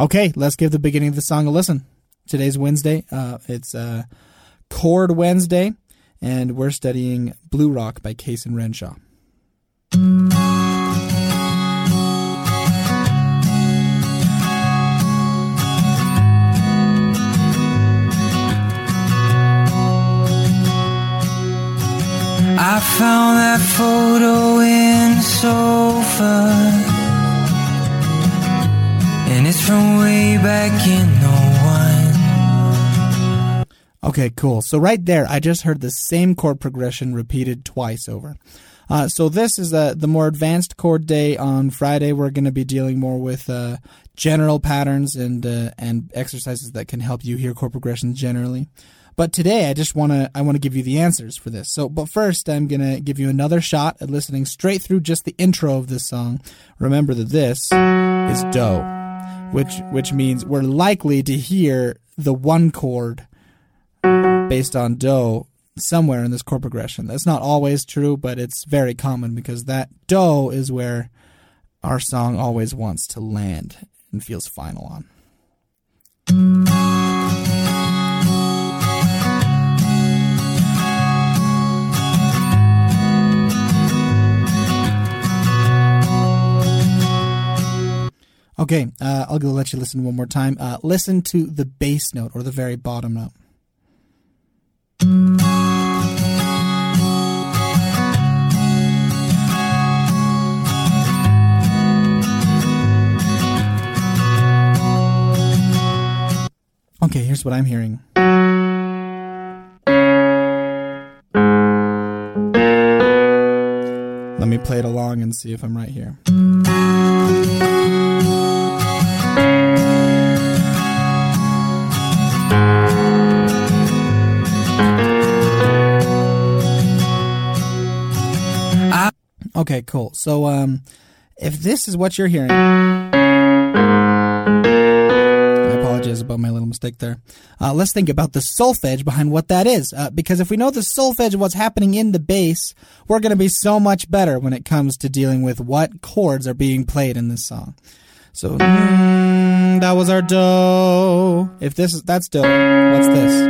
Okay, let's give the beginning of the song a listen. Today's Wednesday. Uh, it's uh, Chord Wednesday, and we're studying Bluerock by Cayson Renshaw. I found that photo in the sofa, it's from way back in '01. Okay, cool. So right there, I just heard the same chord progression repeated twice over. Uh, so this is uh, the more advanced chord day. On Friday, we're going to be dealing more with uh, general patterns and uh, and exercises that can help you hear chord progressions generally. But today I just want to I want to give you the answers for this. So but first I'm going to give you another shot at listening straight through just the intro of this song. Remember that this is do, which which means we're likely to hear the one chord based on do somewhere in this chord progression. That's not always true, but it's very common because that do is where our song always wants to land and feels final on. Okay, uh, I'll go let you listen one more time. Uh, listen to the bass note or the very bottom note. Okay, here's what I'm hearing. Let me play it along and see if I'm right here. Okay, cool. So, um, if this is what you're hearing, I apologize about my little mistake there. Uh, let's think about the solfege behind what that is, uh, because if we know the solfege of what's happening in the bass, we're going to be so much better when it comes to dealing with what chords are being played in this song. So, mm, that was our do. If this is that's do, what's this?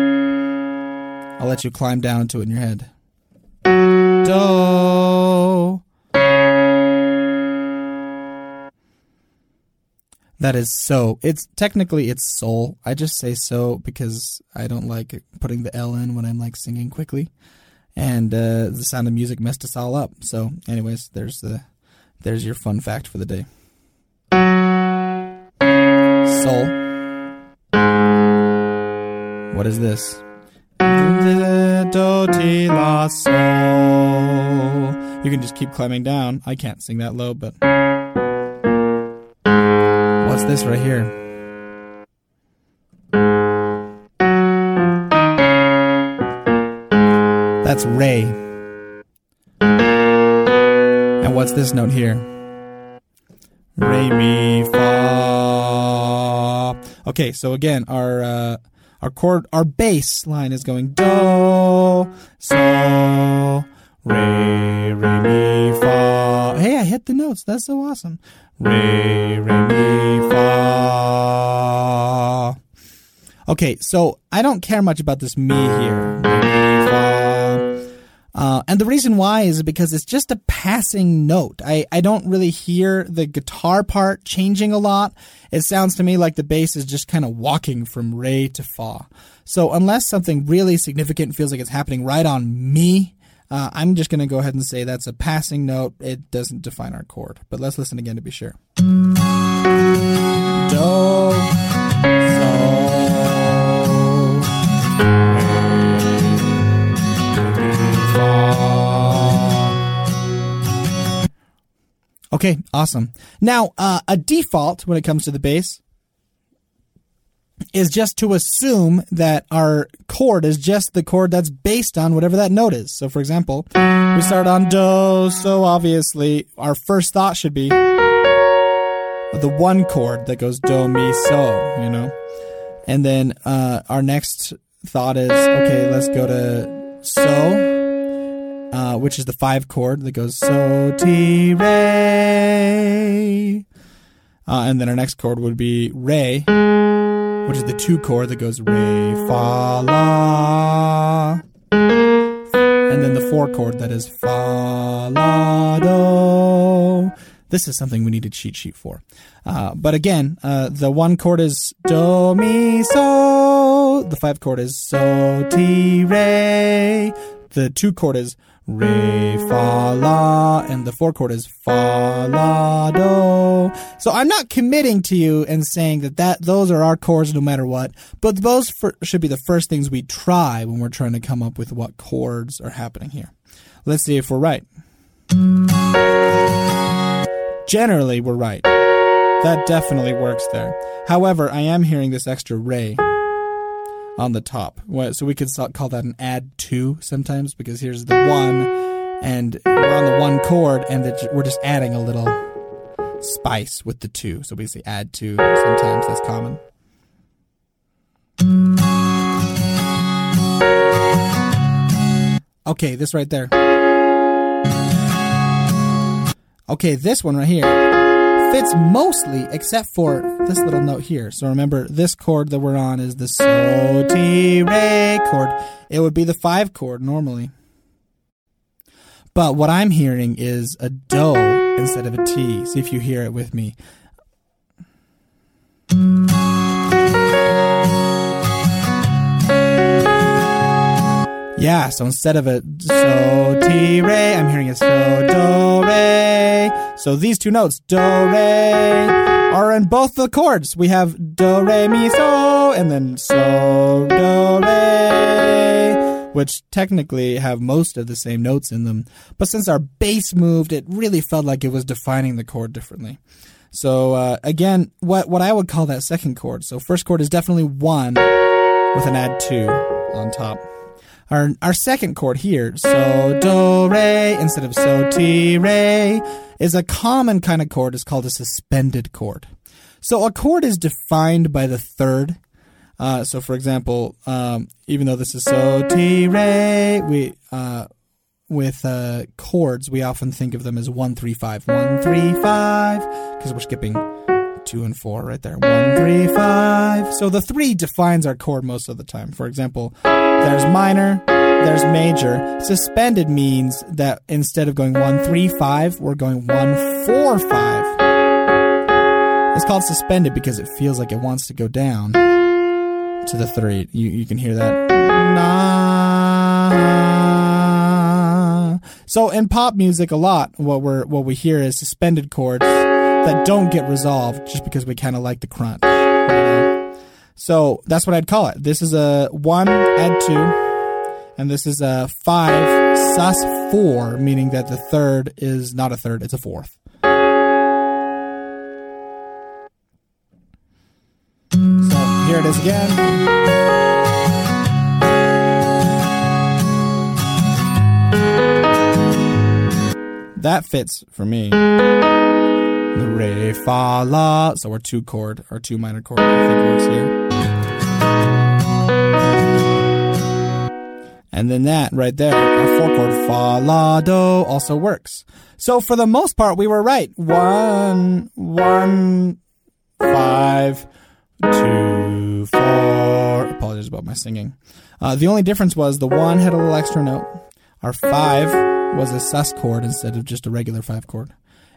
I'll let you climb down to it in your head. Do. That is so. It's technically it's sol. I just say so because I don't like putting the L in when I'm like singing quickly, and uh, the sound of music messed us all up. So, anyways, there's the there's your fun fact for the day. Soul. What is this? You can just keep climbing down. I can't sing that low, but. What's this right here? That's Re. And what's this note here? Re mi fa. Okay, so again, our uh, our chord, our bass line is going do, so, re, re mi fa. Hey, I hit the notes. That's so awesome. Re, re, mi, fa. Okay, so I don't care much about this mi here. Uh, and the reason why is because it's just a passing note. I, I don't really hear the guitar part changing a lot. It sounds to mi like the bass is just kind of walking from re to fa. So unless something really significant feels like it's happening right on me, uh, I'm just going to go ahead and say that's a passing note. It doesn't define our chord. But let's listen again to be sure. Do, Okay, awesome. Now, uh, a default when it comes to the bass is just to assume that our chord is just the chord that's based on whatever that note is. So, for example, we start on do, so obviously our first thought should be the one chord that goes do, mi, so, you know? And then uh, our next thought is okay, let's go to so, uh, which is the five chord that goes so, ti, re. Uh, and then our next chord would be re, which is the two chord that goes re, fa, la. And then the four chord that is fa, la, do. This is something we need a cheat sheet for. Uh, but again, uh, the one chord is do, mi, so. The five chord is so, ti, re. The two chord is re, fa, la. And the four chord is fa, la, do. So I'm not committing to you and saying that, that those are our chords no matter what, but those for, should be the first things we try when we're trying to come up with what chords are happening here. Let's see if we're right. Generally, we're right. That definitely works there. However, I am hearing this extra re on the top. So we could call that an add two sometimes because here's the one, and we're on the one chord, and that we're just adding a little spice with the two. So we say add two sometimes. That's common. Okay, this right there. Okay, this one right here fits mostly except for this little note here. So remember, this chord that we're on is the so ti re chord. It would be the five chord normally. But what I'm hearing is a do instead of a ti. See if you hear it with me. Yeah, so instead of a so ti re, I'm hearing a so do re. So these two notes, do re, are in both the chords. We have do re mi so, and then so do re, which technically have most of the same notes in them. But since our bass moved, it really felt like it was defining the chord differently. So uh, again, what what I would call that second chord. So first chord is definitely one with an add two on top. Our our second chord here, so do re instead of so ti re, is a common kind of chord. It's called a suspended chord. So a chord is defined by the third. Uh, so for example, um, even though this is so ti re, we uh, with uh, chords we often think of them as one three five one three five because we're skipping two and four right there. One, three, five. So the three defines our chord most of the time. For example, there's minor, there's major. Suspended means that instead of going one, three, five, we're going one, four, five. It's called suspended because it feels like it wants to go down to the three. You, you can hear that. So in pop music, a lot what we're what we hear is suspended chords that don't get resolved just because we kind of like the crunch. So that's what I'd call it. This is a one add two, and this is a five sus four, meaning that the third is not a third; it's a fourth. So here it is again. That fits for me. The re fa la. So our two chord, our two minor chord, I think works here. And then that right there, our four chord fa la do also works. So for the most part, we were right. One, one, five, two, four. Apologies about my singing. Uh, the only difference was the one had a little extra note. Our five was a sus chord instead of just a regular five chord.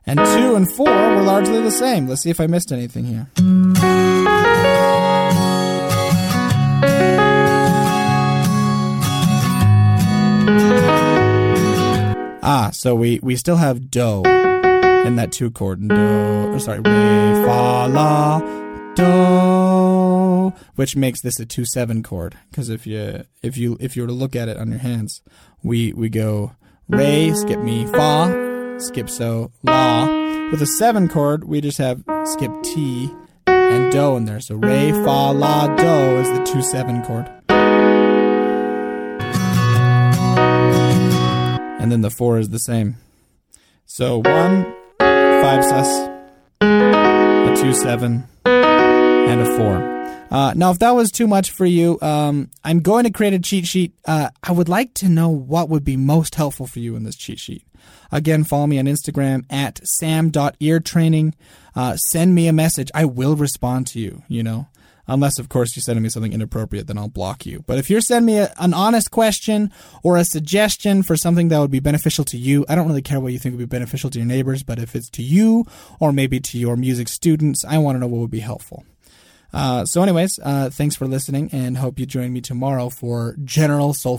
And two and four were largely the same. Let's see if I missed anything here. Ah, so we, we still have do in that two chord. And do, or sorry, re, fa, la, do, which makes this a two seven chord. Because if you if you if you were to look at it on your hands, we we go re, skip mi, fa, skip so, la. With a seven chord, we just have skip ti and do in there. So re, fa, la, do is the two seven chord. And then the four is the same. So one, five sus, a two seven, and a four. Uh, now, if that was too much for you, um, I'm going to create a cheat sheet. Uh, I would like to know what would be most helpful for you in this cheat sheet. Again, follow me on Instagram at sam.eartraining. uh, send me a message. I will respond to you, you know. Unless, of course, you're sending me something inappropriate, then I'll block you. But if you're sending me a, an honest question or a suggestion for something that would be beneficial to you, I don't really care what you think would be beneficial to your neighbors, but if it's to you or maybe to your music students, I want to know what would be helpful. Uh, so, anyways, uh, thanks for listening and hope you join me tomorrow for General Soul.